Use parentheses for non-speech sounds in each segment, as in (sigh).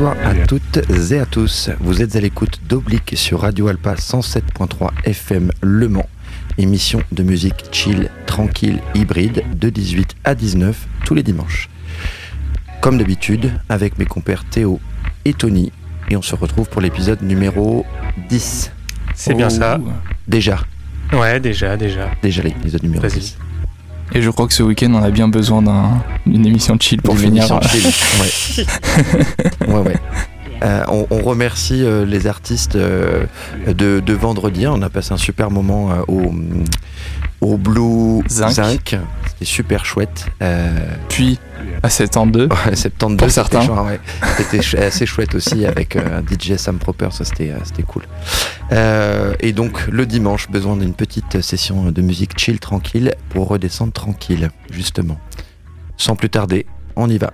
Bonsoir à toutes et à tous. Vous êtes à l'écoute d'Oblique sur Radio Alpa 107.3 FM Le Mans. Émission de musique chill, tranquille, hybride de 18 à 19 tous les dimanches. Comme d'habitude, avec mes compères Théo et Tony. Et on se retrouve pour l'épisode numéro 10. C'est bien ça. Déjà. Ouais, déjà, déjà. Déjà l'épisode numéro 10. Et je crois que ce week-end, on a bien besoin d'une émission chill pour finir. Émission chill, (laughs) ouais. ouais, ouais. Euh, on, on, remercie euh, les artistes euh, de, de, vendredi. On a passé un super moment euh, au, au Blue Zinc. Zinc. C'était super chouette. Puis à 72. (laughs) Ouais, 72 pour certains. C'était ouais. assez chouette aussi avec un DJ Sam Proper. Ça, c'était cool. et donc, le dimanche, besoin d'une petite session de musique chill, tranquille, pour redescendre tranquille, justement. Sans plus tarder, on y va.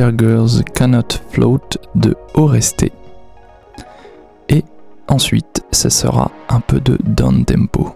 Intergirls Cannot Float de Oresté. Et ensuite, ce sera un peu de down tempo.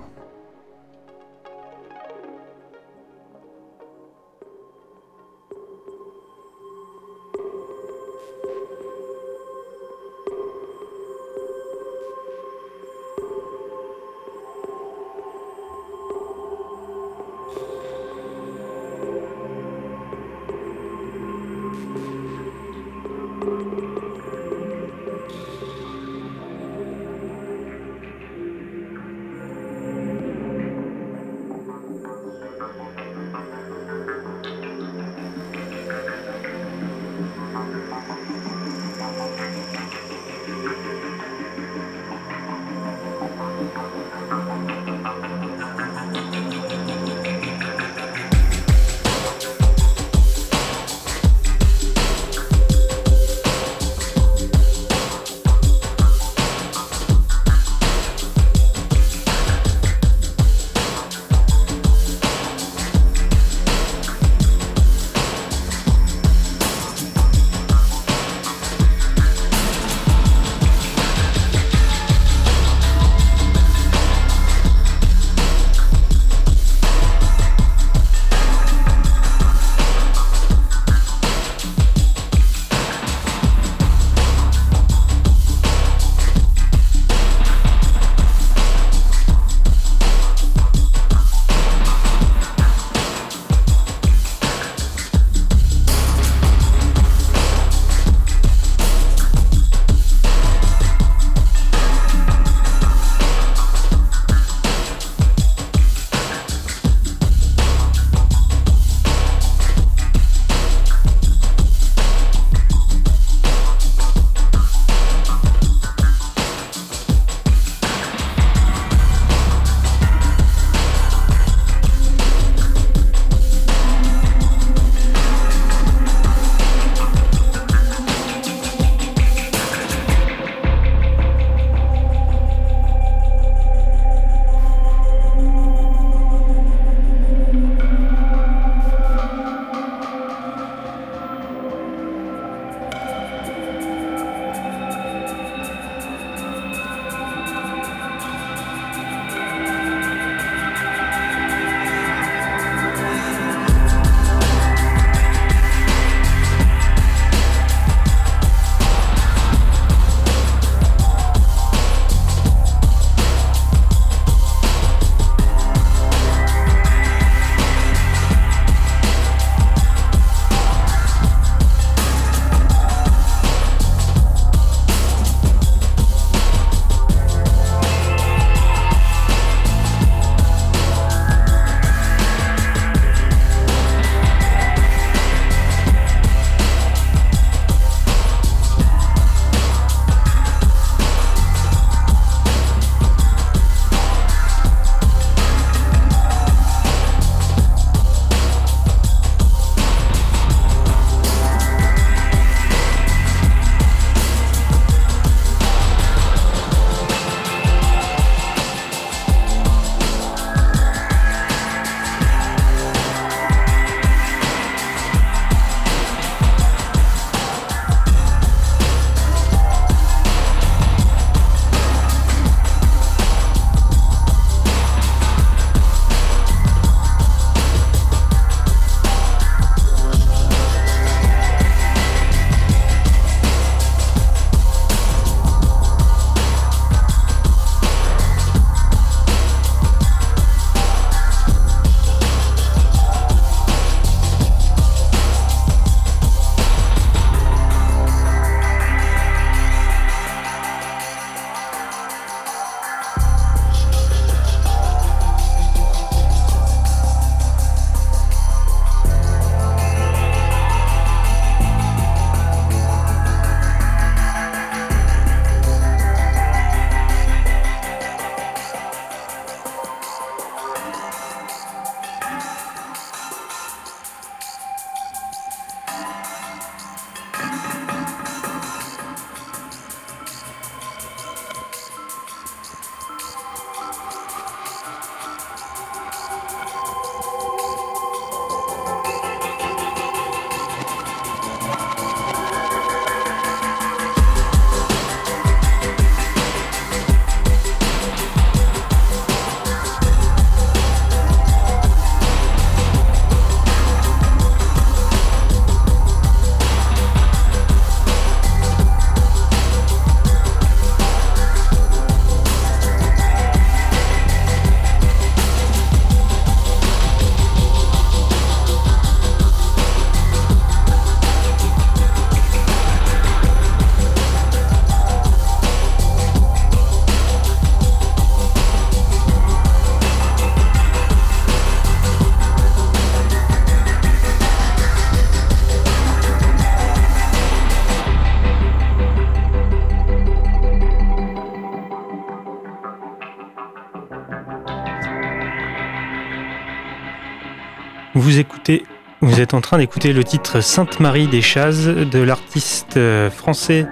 Êtes en train d'écouter le titre Sainte Marie des Chazes de l'artiste euh, français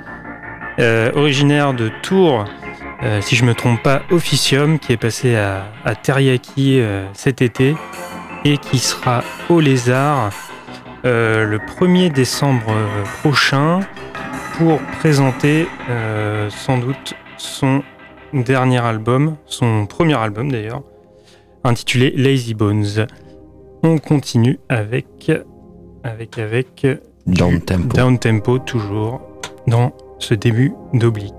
euh, originaire de Tours, euh, si je me trompe pas, Officium, qui est passé à, à Teriyaki cet été et qui sera au Lézard le 1er décembre prochain pour présenter sans doute son dernier album, son premier album d'ailleurs, intitulé Lazy Bones. On continue avec avec avec down tempo. Down tempo toujours dans ce début d'oblique.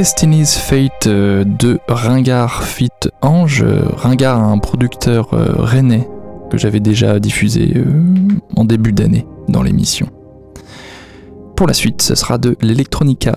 Destiny's Fate de Ringard Fit Ange. Ringard, un producteur rennais que j'avais déjà diffusé en début d'année dans l'émission. Pour la suite, ce sera de l'Electronica.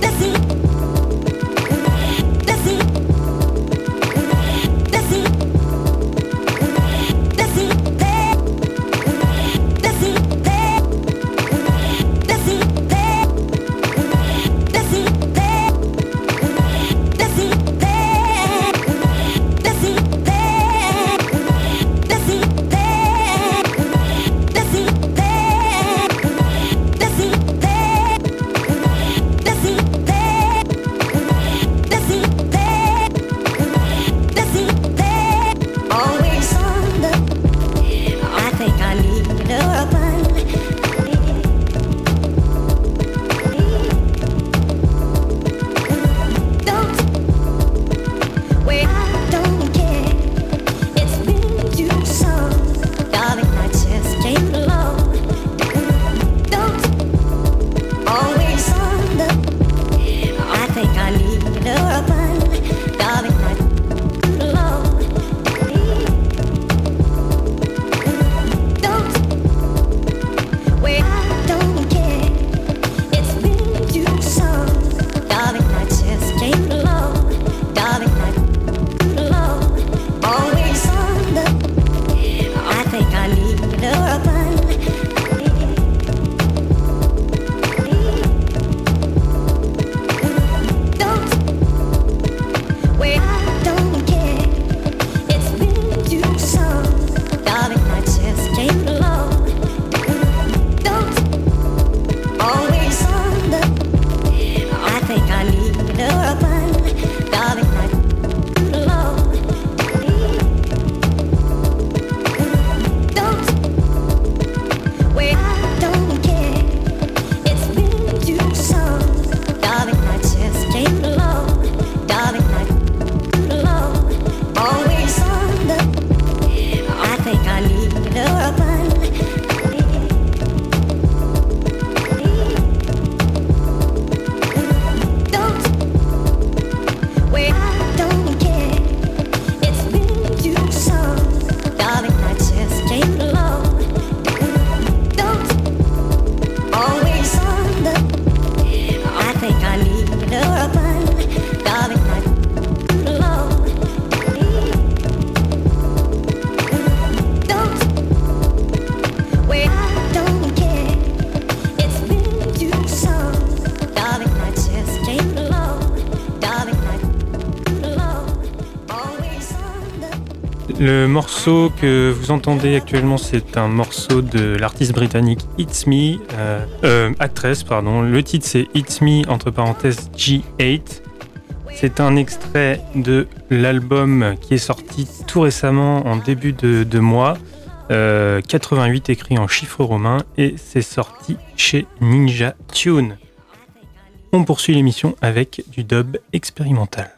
That's it. Morceau que vous entendez actuellement, c'est un morceau de l'artiste britannique It's Me, euh, euh, actress, pardon. Le titre c'est It's Me, entre parenthèses G8. C'est un extrait de l'album qui est sorti tout récemment en début de, mois. 88 écrit en chiffres romains et c'est sorti chez Ninja Tune. On poursuit l'émission avec du dub expérimental.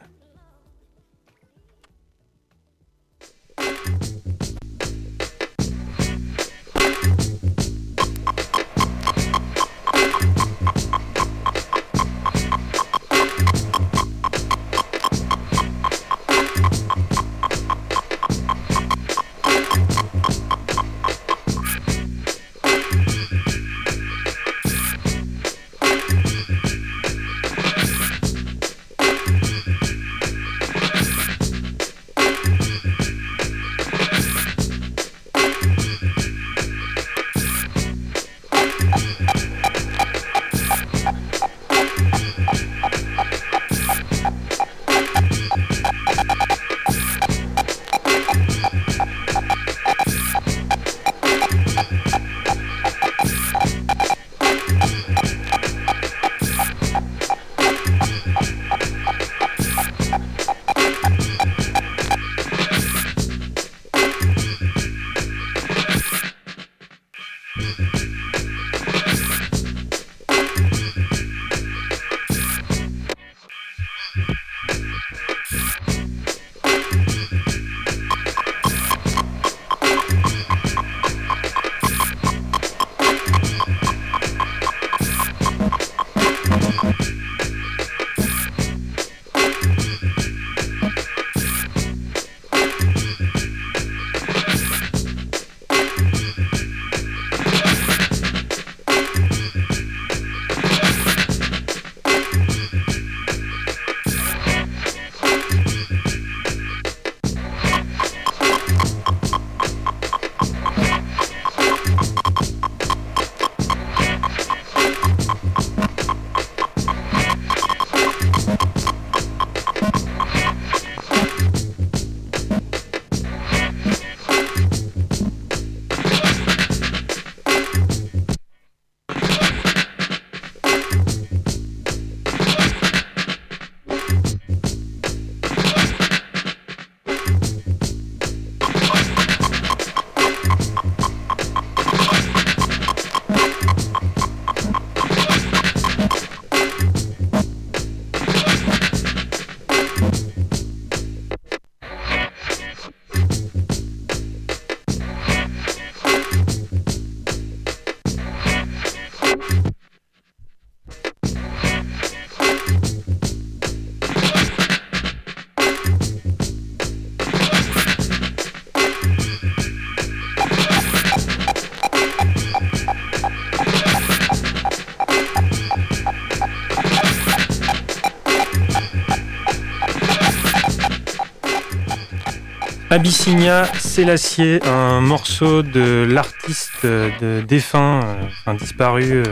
Abyssinia, c'est l'acier, un morceau de l'artiste de défunt, euh, enfin disparu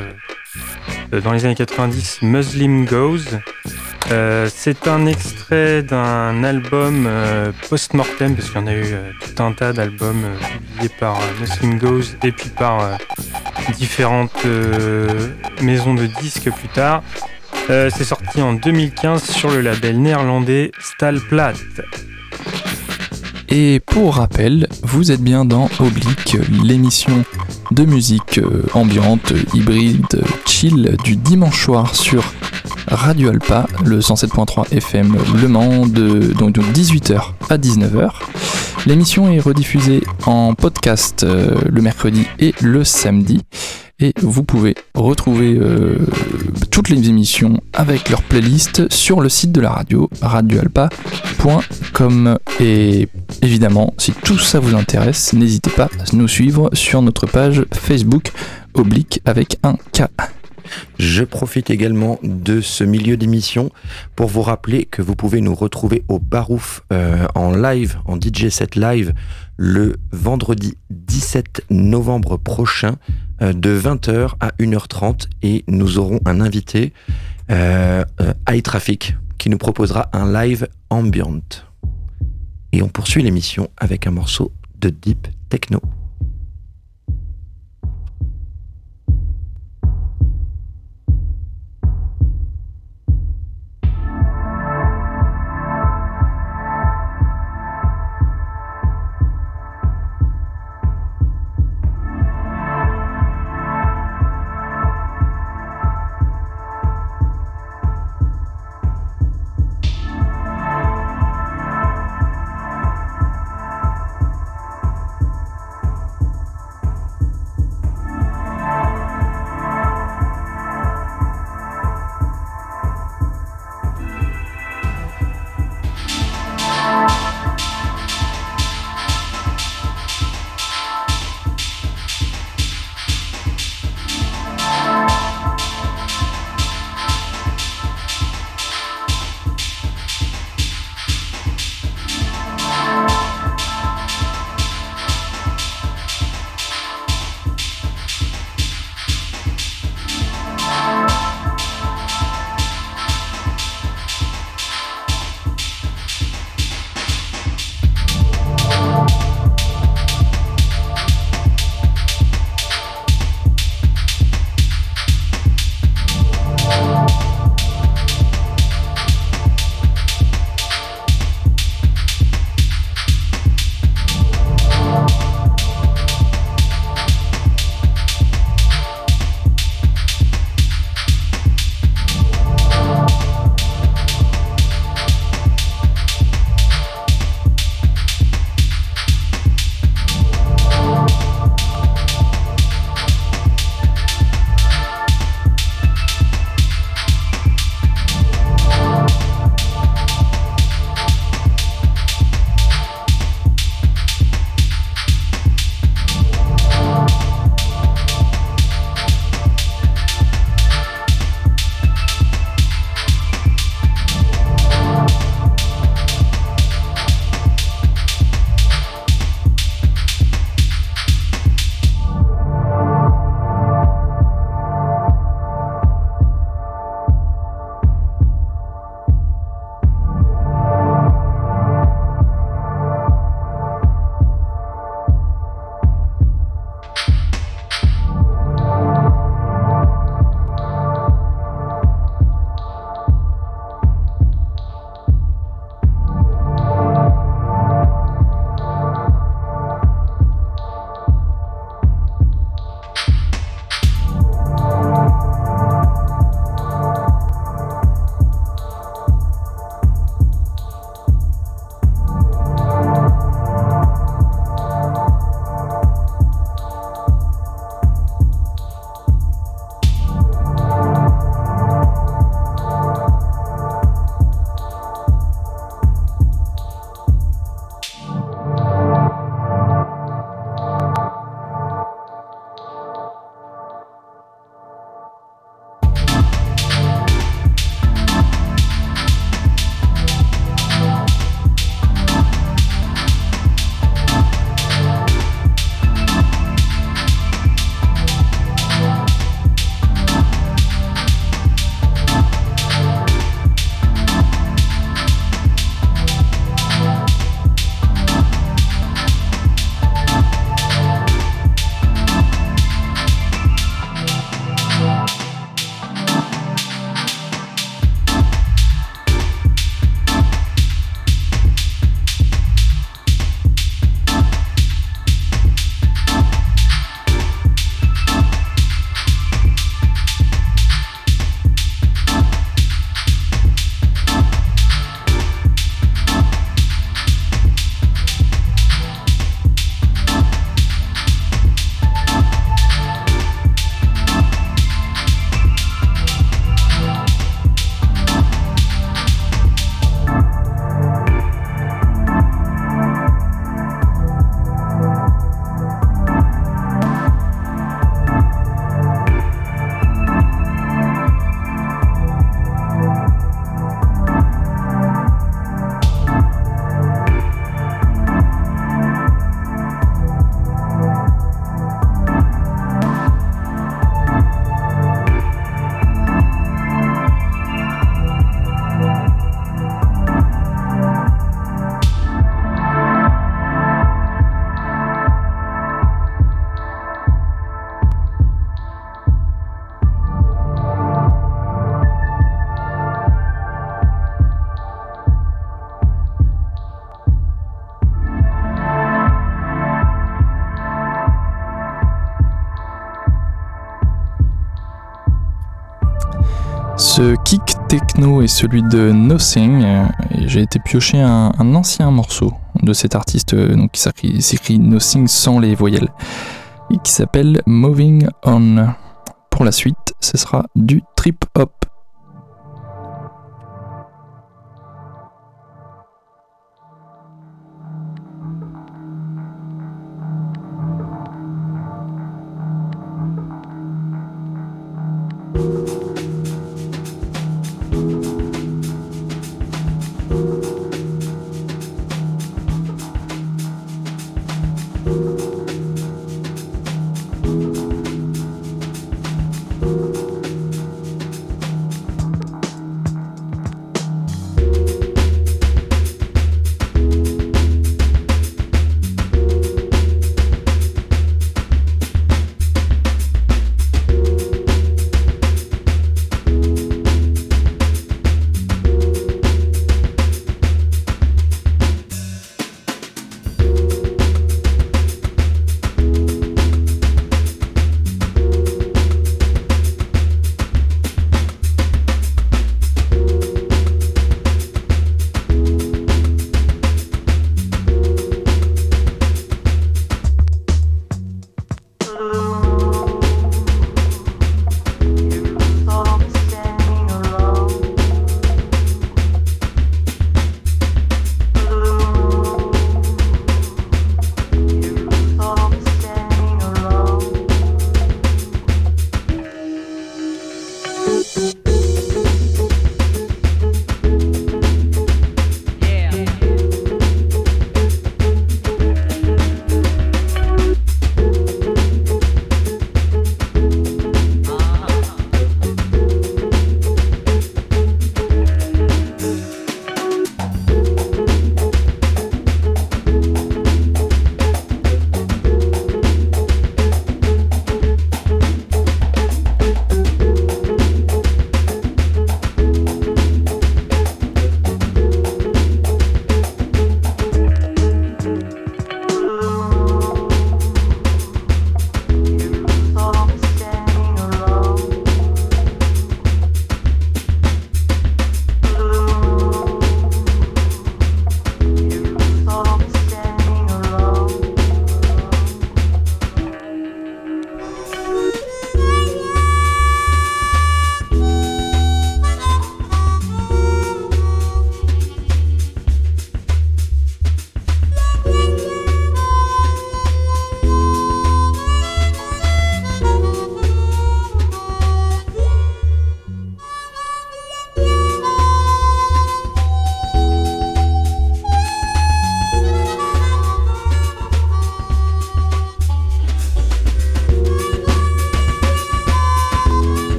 euh, dans les années 90, Muslim Goes. Euh, c'est un extrait d'un album post-mortem, parce qu'il y en a eu tout un tas d'albums publiés par Muslim Goes et puis par différentes maisons de disques plus tard. c'est sorti en 2015 sur le label néerlandais Stalplat. Et pour rappel, vous êtes bien dans Oblique, l'émission de musique euh, ambiante, hybride, chill du dimanche soir sur Radio Alpa, le 107.3 FM Le Mans, de, donc de 18h à 19h. L'émission est rediffusée en podcast euh, le mercredi et le samedi et vous pouvez retrouver euh, toutes les émissions avec leur playlist sur le site de la radio radioalpa.com et évidemment si tout ça vous intéresse n'hésitez pas à nous suivre sur notre page Facebook oblique avec un K. Je profite également de ce milieu d'émission pour vous rappeler que vous pouvez nous retrouver au Barouf euh, en live, en DJ set live, le vendredi 17 novembre prochain euh, de 20h à 1h30 et nous aurons un invité, euh, euh, High Traffic, qui nous proposera un live ambient. Et on poursuit l'émission avec un morceau de Deep Techno. Techno est celui de Nothing. et J'ai été piocher un, ancien morceau de cet artiste donc, qui s'écrit Nothing sans les voyelles et qui s'appelle Moving On. Pour la suite, ce sera du trip hop.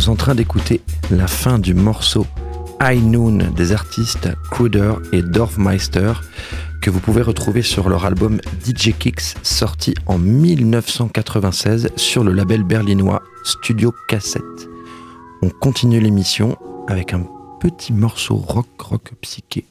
Sommes en train d'écouter la fin du morceau High Noon des artistes Kruder et Dorfmeister que vous pouvez retrouver sur leur album DJ Kicks sorti en 1996 sur le label berlinois Studio Cassette. On continue l'émission avec un petit morceau rock rock psyché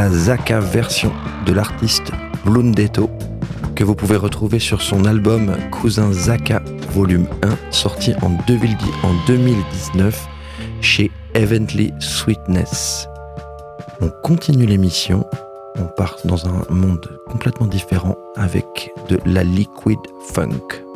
la Zaka version de l'artiste Blundetto, que vous pouvez retrouver sur son album Cousin Zaka Volume 1, sorti en 2019 chez Evently Sweetness. On continue l'émission, on part dans un monde complètement différent avec de la liquid funk.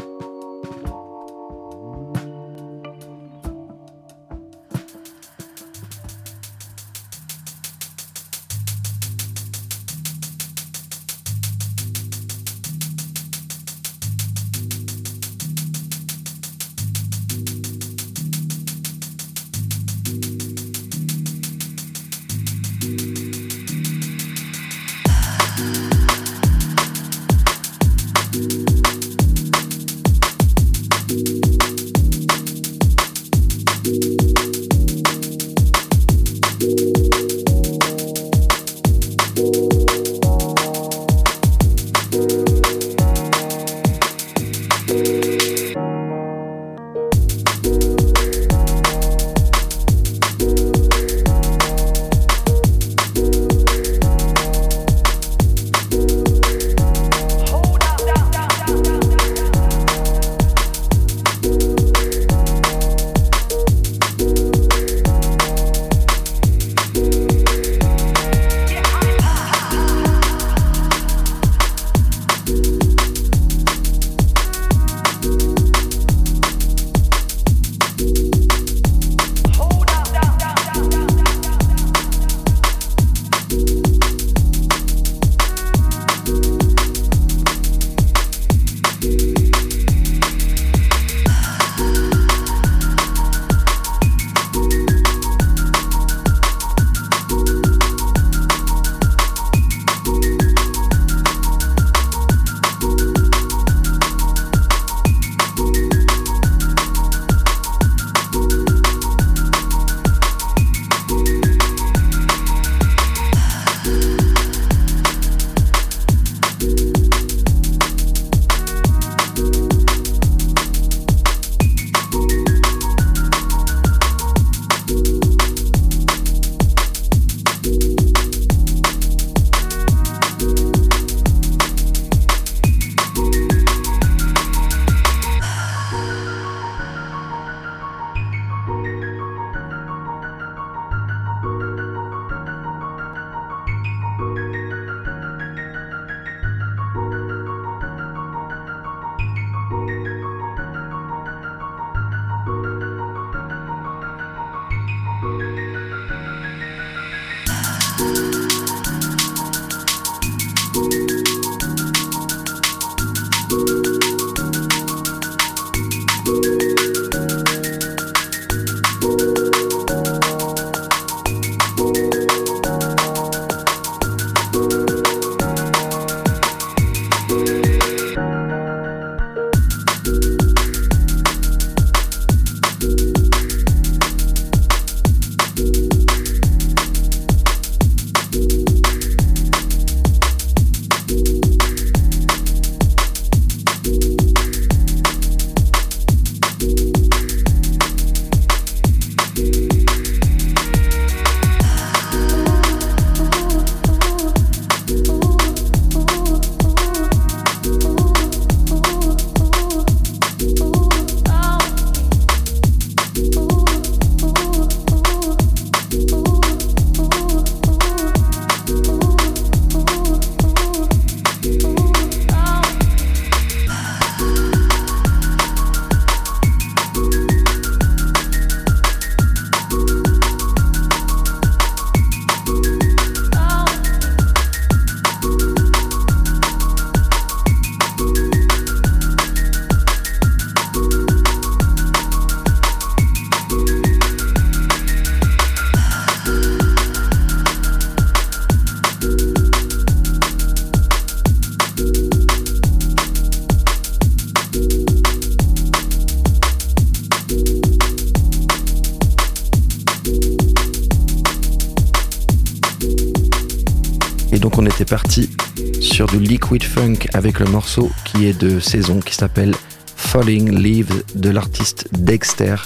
Saison qui s'appelle Falling Leaves de l'artiste Dexter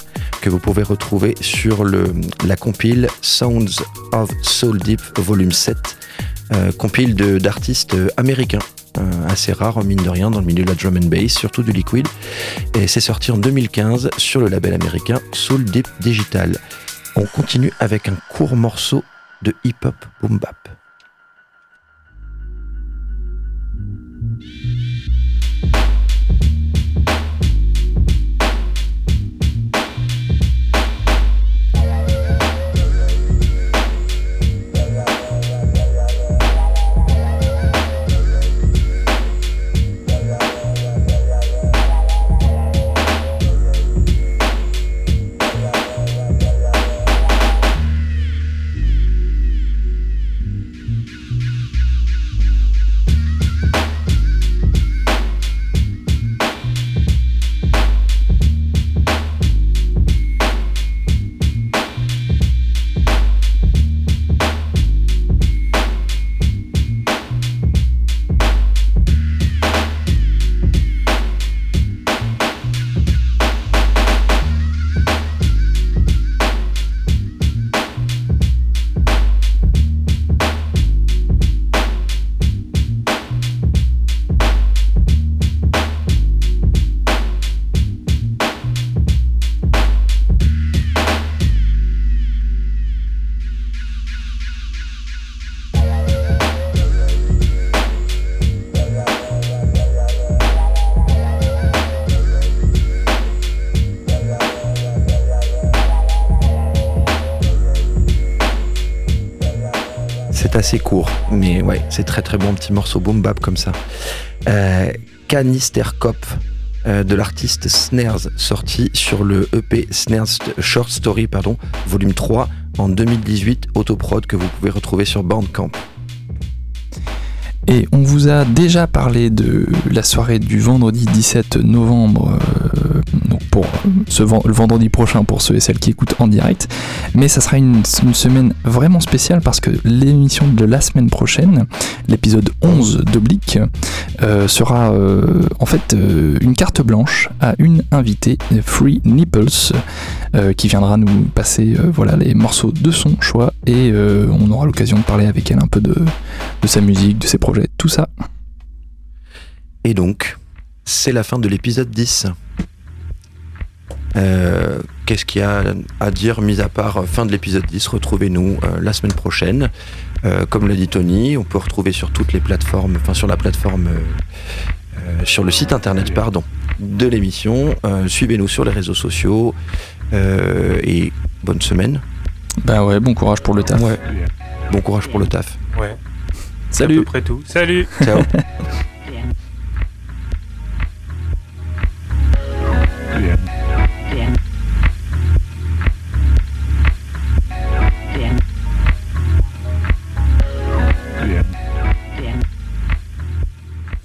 que vous pouvez retrouver sur le, la compile Sounds of Soul Deep volume 7 euh, compile d'artistes américains euh, assez rare mine de rien dans le milieu de la drum and bass surtout du liquid et c'est sorti en 2015 sur le label américain Soul Deep Digital. On continue avec un court morceau de hip-hop boom bap assez court, mais ouais, c'est très très bon, petit morceau boom bap comme ça. Euh, Canister Cop euh, de l'artiste Snares, sorti sur le EP Snares Short Story, pardon, volume 3 en 2018, autoprod que vous pouvez retrouver sur Bandcamp. Et on vous a déjà parlé de la soirée du vendredi 17 novembre, euh, ce, le vendredi prochain pour ceux et celles qui écoutent en direct. Mais ça sera une, semaine vraiment spéciale parce que l'émission de la semaine prochaine, l'épisode 11 d'Oblique, euh, sera euh, en fait une carte blanche à une invitée, Free Nipples, qui viendra nous passer voilà, les morceaux de son choix et on aura l'occasion de parler avec elle un peu de sa musique, de ses projets tout ça. Et donc, c'est la fin de l'épisode 10. Euh, qu'est-ce qu'il y a à dire, mis à part euh, fin de l'épisode 10 Retrouvez-nous euh, la semaine prochaine. comme l'a dit Tony, on peut retrouver sur toutes les plateformes, enfin sur la plateforme, sur le site internet, pardon, de l'émission. Suivez-nous sur les réseaux sociaux et bonne semaine. Bah ouais, bon courage pour le taf. Ouais. Bon courage pour le taf. Ouais. Salut. À peu près tout. Salut. Ciao. (laughs)